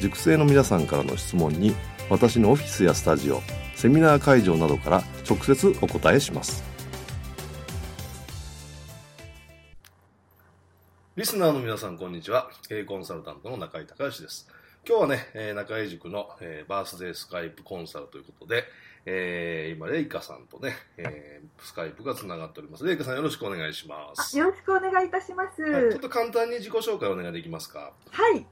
塾生の皆さんからの質問に私のオフィスやスタジオセミナー会場などから直接お答えしますリスナーの皆さんこんにちは経営コンサルタントの中井隆義です今日はね、えー、中井塾の、えー、バースデースカイプコンサルということで、えー、今、レイカさんとね、えー、スカイプがつながっております。レイカさんよろしくお願いします。よろしくお願いいたします、はい、ちょっと簡単に自己紹介お願いできますか？はい。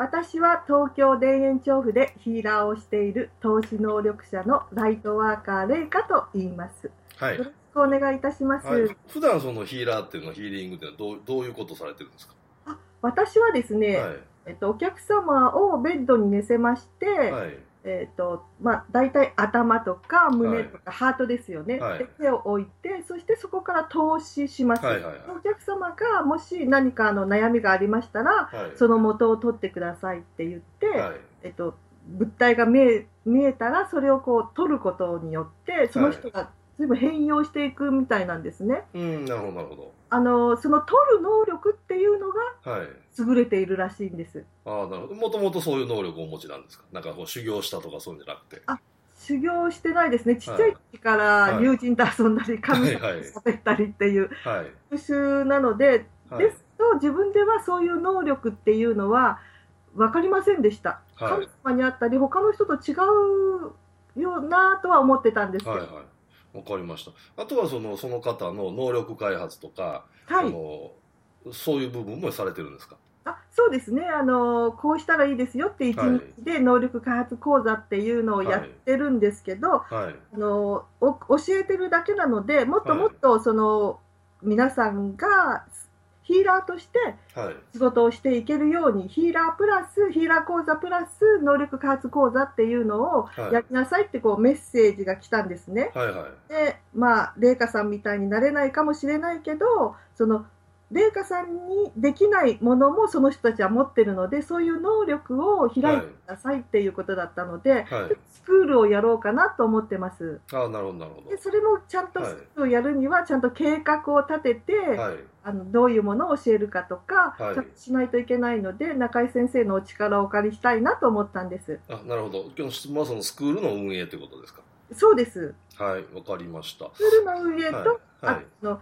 私は東京田園調布でヒーラーをしている投資能力者のライトワーカーレイカと言います。はい。よろしくお願いいたします。はい、普段そのヒーラーっていうのはヒーリングっていうのはどうどういうことされてるんですか？あ、私はですね、はい、えっとお客様をベッドに寝せまして、はい、えーとまあ、大体頭とか胸とかハートですよね、はい、で手を置いてそしてそこから投資します、はいはいはい、お客様がもし何かの悩みがありましたら、はい、その元を取ってくださいって言って、はい、えーと、物体が見え見えたらそれをこう取ることによってその人が随分変容していくみたいなんですね。うん、なるほどなるほど。あのその取る能力っていうのが優れているらしいんです。はい、あなるほど。もともとそういう能力をお持ちなんですか？なんかこう修行したとかそういうんじゃなくて。あ修行してないですね。ちっちゃい時から友人と遊んだり、神様と喋ったりっていう復習なので、はい、ですと自分ではそういう能力っていうのは分かりませんでした、はい、神様にあったり他の人と違うよなとは思ってたんですけど。はいはいわかりました。あとはそのその方の能力開発とか、はい、そのそういう部分もされてるんですか？あそうですね。あの、こうしたらいいですよって一日で能力開発講座っていうのをやってるんですけど、はい。はい、あの教えてるだけなので、もっともっとその、皆さんがヒーラーとして仕事をしていけるように、はい、ヒーラープラスヒーラー講座プラス能力開発講座っていうのをやりなさいってこうメッセージが来たんですね。はいはい、でまあ麗華さんみたいになれないかもしれないけどその麗華さんにできないものもその人たちは持ってるのでそういう能力を開いてくださいっていうことだったので、はい、スクールをやろうかなと思ってます。あなるほどなるほど。でそれもちゃんとスクールをやるにはちゃんと計画を立てて、はい、あのどういうものを教えるかとか、はい、しないといけないので中井先生のお力をお借りしたいなと思ったんです。あなるほど。今日の質問はそのスクールの運営ということですか？そうです。はいわかりました。スクールの運営と、あのカウンコン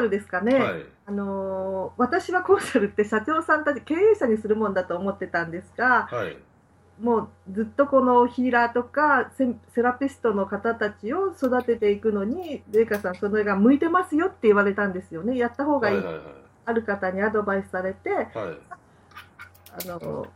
サルですかね、はい、あの私はコンサルって社長さんたち経営者にするもんだと思ってたんですが、はい、もうずっとこのヒーラーとかセラピストの方たちを育てていくのに麗華さんそれが向いてますよって言われたんですよね。やった方がいい。はいはいはい、ある方にアドバイスされて、はい、あの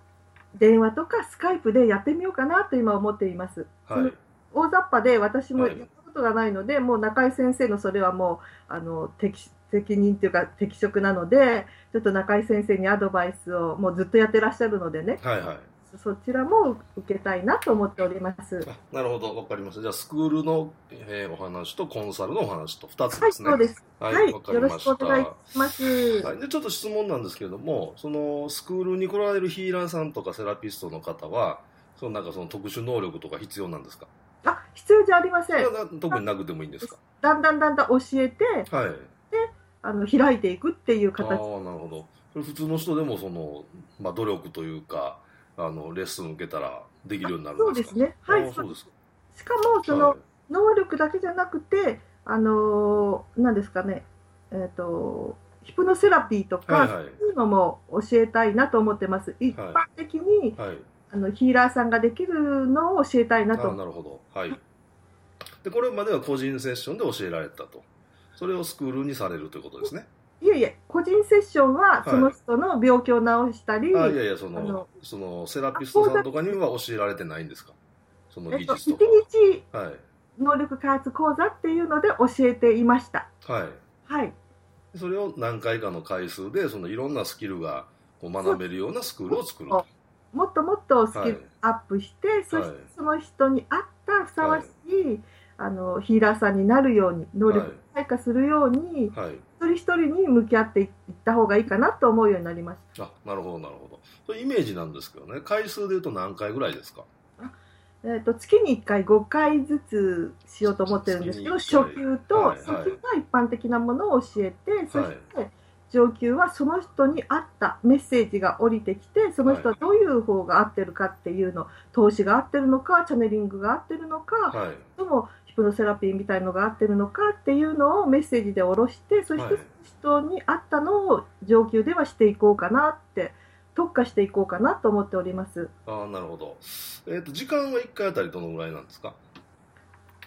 電話とかスカイプでやってみようかなと今思っています。はい、大雑把で私もことがないので、もう中井先生のそれはもうあの適責任というか適職なのでちょっと中井先生にアドバイスをもうずっとやってらっしゃるのでね、はいはい、そちらも受けたいなと思っております。なるほど。わかりました。じゃあスクールの、えー、お話とコンサルのお話と2つですね。はいそうです。はい、はい、よろしくお願いします、はい、でちょっと質問なんですけれどもそのスクールに来られるヒーラーさんとかセラピストの方はそのなんかその特殊能力とか必要なんですか？あ必要じゃありません。特になくてもいいんですか？だんだんだんだん教えて、はい、であの開いていくっていう形。ああなるほど。それ普通の人でもその、まあ、努力というかあのレッスン受けたらできるようになるそうですね。はい。そうですしかもその、はい、能力だけじゃなくてあのなんですかね。えっ、ー、とヒプノセラピーとか、はいはい、そういうのも教えたいなと思ってます。一般的に、はい、あのヒーラーさんができるのを教えたいなと。なるほど。はい。でこれまでは個人セッションで教えられたと。それをスクールにされるということですね。いやいや、個人セッションはその人の病気を治したり、はい、あいやいやそのそのセラピストさんとかには教えられてないんですか？その技術とか、えっと、1日能力開発講座っていうので教えていました。はい。はい。それを何回かの回数でそのいろんなスキルがこう学べるようなスクールを作ると。もっともっとスキルアップして、はい、そしてその人に合ったふさわしい、はい、あのヒーラーさんになるように能力開花するように、はい、一人一人に向き合っていった方がいいかなと思うようになりました。あなるほどなるほど。それイメージなんですけどね回数でいうと何回ぐらいですか？えーと、月に1回5回ずつしようと思ってるんですけど初級と初級が一般的なものを教えて、はい、そして上級はその人に合ったメッセージが降りてきてその人はどういう方が合ってるかっていうの投資が合ってるのかチャネリングが合ってるのか、はい、ともヒプノセラピーみたいのが合ってるのかっていうのをメッセージで下ろしてそして人に合ったのを上級ではしていこうかなって特化していこうかなと思っております。ああなるほど、えーと、時間は1回あたりどのぐらいなんですか？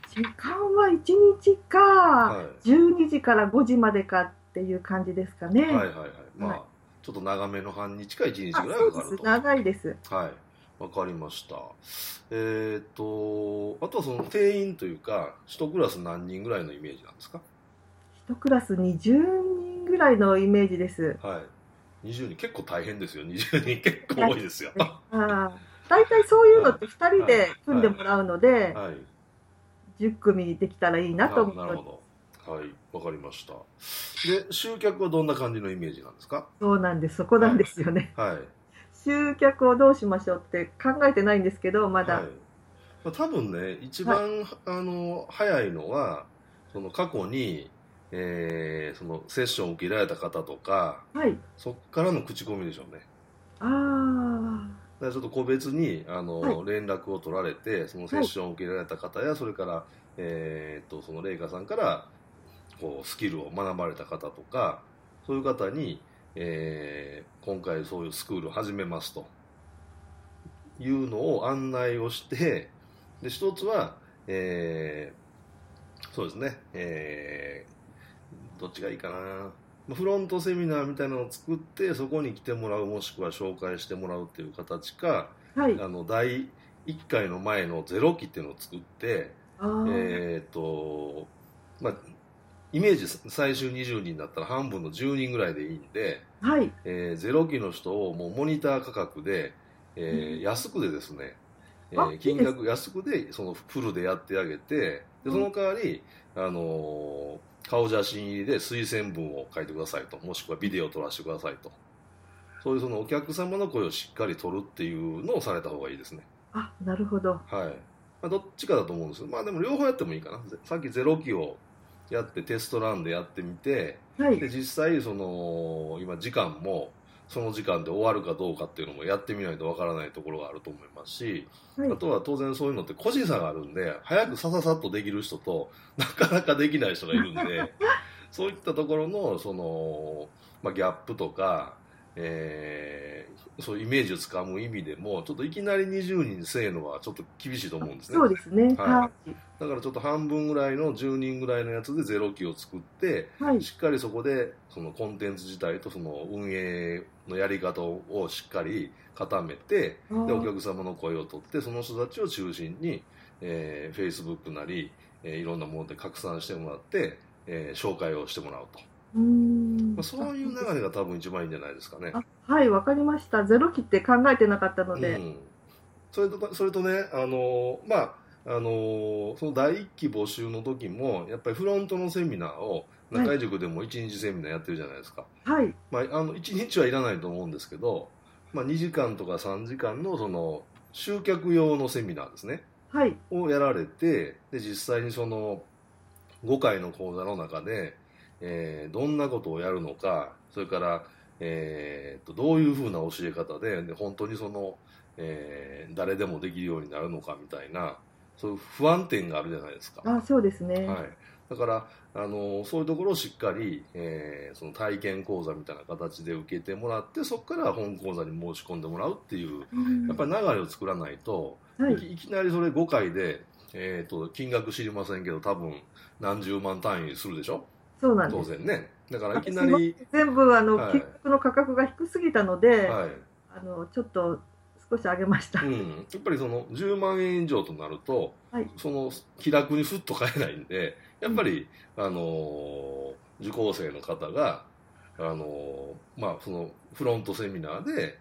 時間は1日か、はい、12時から5時までかっていう感じですかねはいはいはいまあ、はい、ちょっと長めの半日か1日ぐらいかかると長いですはいわかりました。えっ、と、あとはその定員というか、一クラス何人ぐらいのイメージなんですか？一クラス20人ぐらいのイメージです。はい。20人、結構大変ですよ。20人結構多いですよ。ああ。大体そういうのって2人で組んでもらうので、はいはいはい、10組できたらいいなと思って。なるほど。はい、わかりました。で、集客はどんな感じのイメージなんですか？そうなんです。そこなんですよね。はい。集客をどうしましょうって考えてないんですけどまだ、はい。まあ、多分ね一番、はい、あの早いのはその過去に、えー、そのセッションを受けられた方とか、はい、そこからの口コミでしょうね。ああちょっと個別にあの、はい、連絡を取られてそのセッションを受けられた方や、それから、えー、とそのレイカさんからこうスキルを学ばれた方とかそういう方にえー、今回そういうスクールを始めますと。いうのを案内をしてで一つは、えー、そうですね、えー、どっちがいいかな。フロントセミナーみたいなのを作ってそこに来てもらうもしくは紹介してもらうっていう形か、はい、あの第1回の前のゼロ期っていうのを作ってえっ、ー、とまあイメージ最終20人だったら半分の10人ぐらいでいいんで、はい。えー、ゼロ期の人をもうモニター価格で、えー、安くでですね、えー、金額安くでそのフルでやってあげてでその代わり、あのー、顔写真入りで推薦文を書いてくださいと。もしくはビデオを撮らせてくださいと。そういうそのお客様の声をしっかり取るっていうのをされた方がいいですね。あなるほど。はい、まあ、どっちかだと思うんですまあでも両方やってもいいかな。さっきゼロ期をやってテストランでやってみて、はい、で実際その今時間もその時間で終わるかどうかっていうのもやってみないとわからないところがあると思いますし、はい、あとは当然そういうのって個人差があるんで早くさささっとできる人となかなかできない人がいるんで そういったところのその、まあ、ギャップとか、えー、そういうイメージをつかむ意味でもちょっといきなり20人せえのはちょっと厳しいと思うんですね。そうですね、はい、だからちょっと半分ぐらいの10人ぐらいのやつでゼロ期を作って、はい、しっかりそこでそのコンテンツ自体とその運営のやり方をしっかり固めてでお客様の声を取ってその人たちを中心に、えー、Facebook なり、えー、いろんなもので拡散してもらって、えー、紹介をしてもらうと。うん。まあ、そういう流れが多分一番いいんじゃないですかね。はいわかりました。ゼロ期って考えてなかったので、うん、それとそれとねあのまああのその第1期募集の時もやっぱりフロントのセミナーを中井塾でも1日セミナーやってるじゃないですか、はい、まあ、あの1日はいらないと思うんですけど、まあ、2時間とか3時間のその集客用のセミナーですね、はい、をやられてで実際にその5回の講座の中で、えー、どんなことをやるのかそれから、えー、とどういうふうな教え方でで本当にその、えー、誰でもできるようになるのかみたいなそういう不安点があるじゃないですか。あそうですね、はい、だからあのそういうところをしっかり、えー、その体験講座みたいな形で受けてもらってそこから本講座に申し込んでもらうっていう、やっぱり流れを作らないと、はい、いきなりそれ5回で、えーと、金額知りませんけど多分何十万単位するでしょ？そうなん当然ね。だからいきなり全部あの、はい、金額の価格が低すぎたので、はい、あのちょっと少し上げました、うん、やっぱりその10万円以上となると、はい、その気楽にふっと買えないんでやっぱり、うん、あの受講生の方があのまあそのフロントセミナーで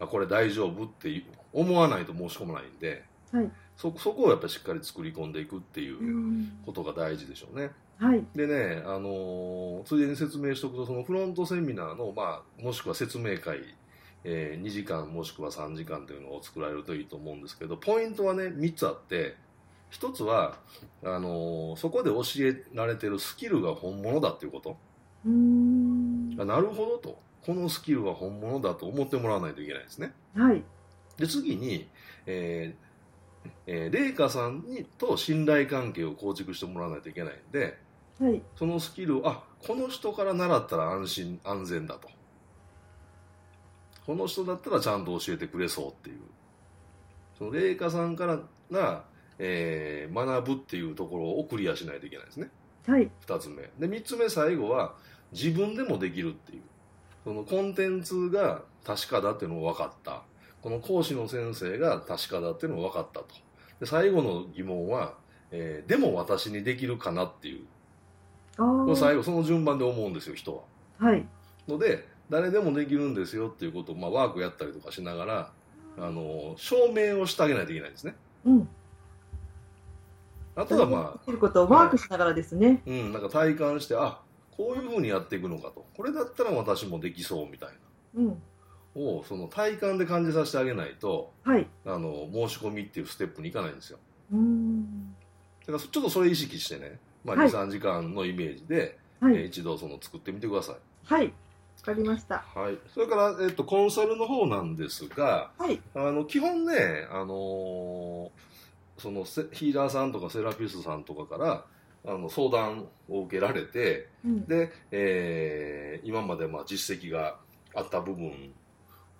あこれ大丈夫って思わないと申し込まないんで、はい、そそこをやっぱりしっかり作り込んでいくっていうことが大事でしょうね。はい、でね、あのついでに説明しておくとそのフロントセミナーの、まあ、もしくは説明会えー、2時間もしくは3時間というのを作られるといいと思うんですけどポイントはね3つあって1つはあのー、そこで教えられてるスキルが本物だっていうこと。あなるほどと。このスキルは本物だと思ってもらわないといけないですね。はい、で次に、えーえー、レイカさんにと信頼関係を構築してもらわないといけないんで、はい、そのスキルをあこの人から習ったら安心安全だとこの人だったらちゃんと教えてくれそうっていう。その麗華さんからが、えー、学ぶっていうところをクリアしないといけないですね、はい、2つ目。で3つ目最後は自分でもできるっていう。そのコンテンツが確かだっていうのが分かった。この講師の先生が確かだっていうのが分かったと。で最後の疑問は、えー、でも私にできるかなっていう。最後その順番で思うんですよ人は。はい、ので誰でもできるんですよっていうことを、まあ、ワークやったりとかしながらあの証明をしてあげないといけないんですね。うん、あとはまあ。ることをワークしながらですね。うん、なんか体感してあこういうふうにやっていくのかとこれだったら私もできそうみたいな。うんをその体感で感じさせてあげないと、はい、あの申し込みっていうステップにいかないんですよ。うんだからちょっとそれ意識してね、まあ、23、時間のイメージで、はい、えー、一度その作ってみてください。はいかりました。はい。それから、えっと、コンサルの方なんですが、はい。あの、基本ね、あのー、そのヒーラーさんとかセラピストさんとかからあの相談を受けられて、うん、で、えー、今までまあ実績があった部分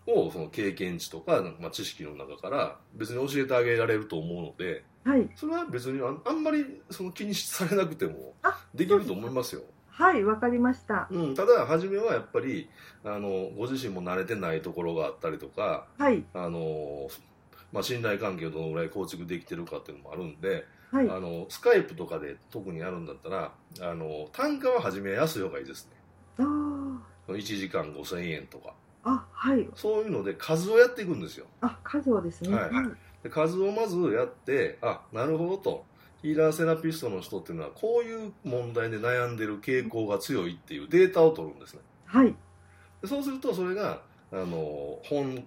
をその経験値とか、まあ、知識の中から別に教えてあげられると思うので、はい、それは別にあんまりその気にされなくてもできると思いますよ。はいわかりました、うん、ただ初めはやっぱりあのご自身も慣れてないところがあったりとか、はい、あのまあ、信頼関係をどのぐらい構築できてるかっていうのもあるんで、はい、あのスカイプとかで特にやるんだったらあの単価は初め安い方がいいですね。あ1時間5000円とか。あ、はい、そういうので数をやっていくんですよ。あ数をですね、はい、で数をまずやってあなるほどとヒーラーセラピストの人っていうのはこういう問題で悩んでる傾向が強いっていうデータを取るんですね。はい。そうするとそれがあの本,、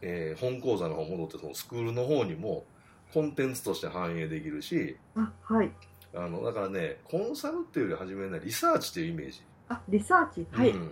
えー、本講座の方戻ってそのスクールの方にもコンテンツとして反映できるし、あはい。あのだからねコンサルっていうより初めねリサーチっていうイメージ。あリサーチはい。うん、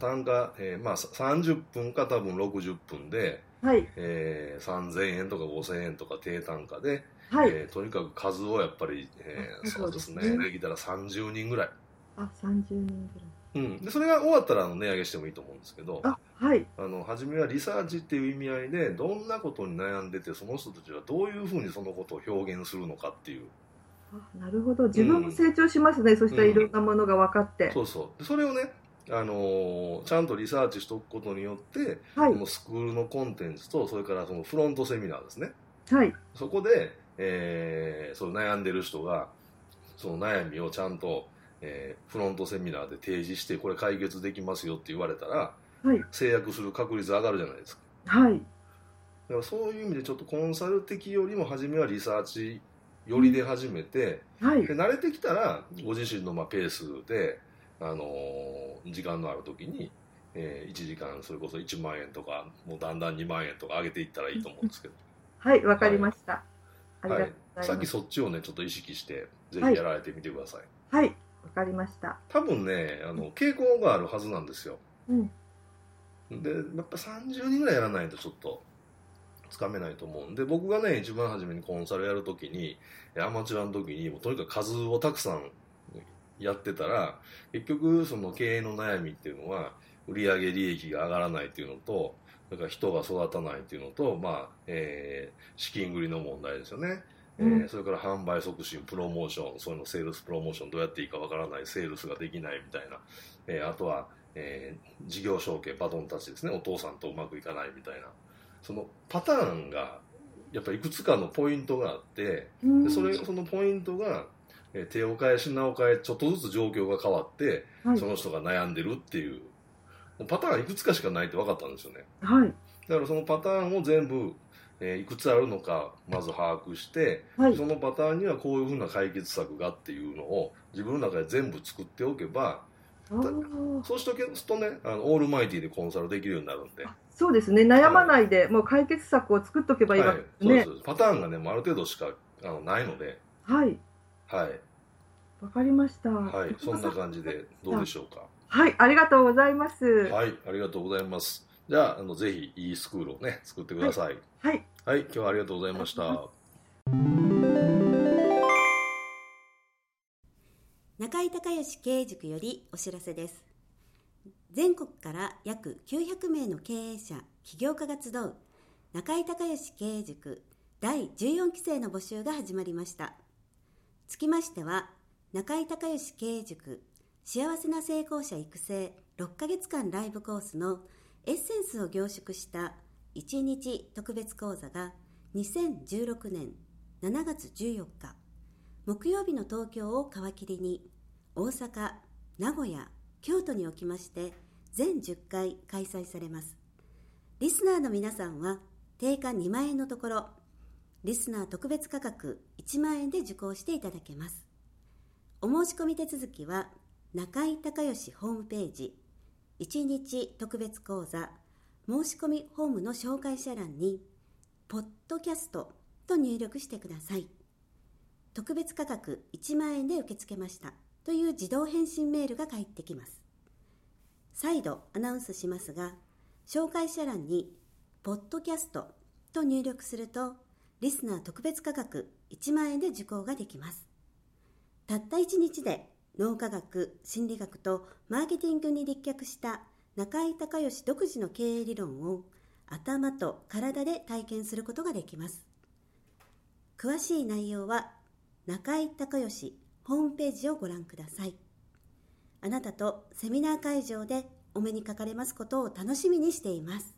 単価、えーまあ、30分か多分60分で、はいえー、3000円とか5000円とか低単価ではい、えー、とにかく数をやっぱり、えー、そうですね。できたら30人ぐらい。あ30人ぐらい。うん、でそれが終わったらあの値上げしてもいいと思うんですけどあ、はい、あの初めはリサーチっていう意味合いでどんなことに悩んでてその人たちはどういうふうにそのことを表現するのかっていう。あなるほど。自分も成長しますね、うん、そしたらいろんなものが分かって、うん、そうそう。それをねあのー、ちゃんとリサーチしておくことによって、はい、このスクールのコンテンツとそれからそのフロントセミナーですね、はい、そこでえー、その悩んでる人がその悩みをちゃんと、えー、フロントセミナーで提示してこれ解決できますよって言われたら、はい、制約する確率上がるじゃないですか。はい、だからそういう意味でちょっとコンサル的よりも初めはリサーチ寄りで始めて、はい、で慣れてきたらご自身のまあペースで、あのー、時間のある時に、えー、1時間それこそ1万円とかもうだんだん2万円とか上げていったらいいと思うんですけど。はいわかりました、はいはい、さっきそっちをねちょっっと意識してぜひやられてみてください。はい。わ、かりました。多分ねあの傾向があるはずなんですよ、うん、でやっぱ30人ぐらいやらないとちょっとつかめないと思うん。で僕がね一番初めにコンサルやるときにアマチュアの時にもうとにかく数をたくさんやってたら結局その経営の悩みっていうのは売上利益が上がらないっていうのとそれから人が育たないっていうのと、まあえー、資金繰りの問題ですよね。えー、それから販売促進、プロモーション、そういうのセールスプロモーションどうやっていいかわからない、セールスができないみたいな、えー、あとは、えー、事業承継、バトンタッチですね、お父さんとうまくいかないみたいな、そのパターンが、やっぱりいくつかのポイントがあって、でそれそのポイントが、えー、手を変え、品を変え、ちょっとずつ状況が変わって、はい、その人が悩んでるっていう、パターンいくつかしかないって分かったんですよね。はい。だからそのパターンを全部えー、いくつあるのかまず把握して、はい、そのパターンにはこういうふうな解決策がっていうのを自分の中で全部作っておけばそうしとけとねあのオールマイティでコンサルできるようになるんで。そうですね。悩まないで、はい、もう解決策を作っておけばいいわけですね、はい、そうです。パターンがねある程度しかあのないので。はい。はい。わかりました。はい。そんな感じでどうでしょうか？はいありがとうございます。はいありがとうございます。じゃああのぜひいいスクールをね作ってください。はい、はい、今日はありがとうございました。中井隆義経営塾よりお知らせです。全国から約900名の経営者起業家が集う中井隆義経営塾第14期生の募集が始まりました。つきましては中井隆義経営塾幸せな成功者育成6ヶ月間ライブコースのエッセンスを凝縮した1日特別講座が2016年7月14日木曜日の東京を皮切りに大阪、名古屋、京都におきまして全10回開催されますリスナーの皆さんは定価2万円のところリスナー特別価格1万円で受講していただけますお申し込み手続きは中井隆義ホームページ1日特別講座申し込みフォームの紹介者欄に「ポッドキャスト」と入力してください。特別価格1万円で受け付けました。という自動返信メールが返ってきます。再度アナウンスしますが紹介者欄に「ポッドキャスト」と入力するとリスナー特別価格1万円で受講ができます。たった1日で脳科学、心理学とマーケティングに立脚した中井隆義独自の経営理論を頭と体で体験することができます。詳しい内容は中井隆義ホームページをご覧ください。あなたとセミナー会場でお目にかかれますことを楽しみにしています。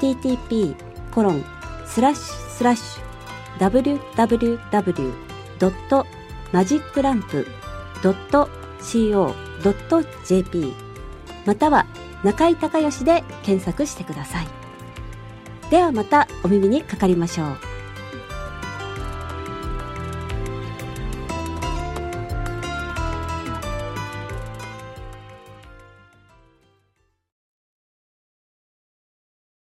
http コロンスラッシュスラッシュ www.magiclamp.co.jp または中井隆義で検索してください。ではまたお耳にかかりましょう。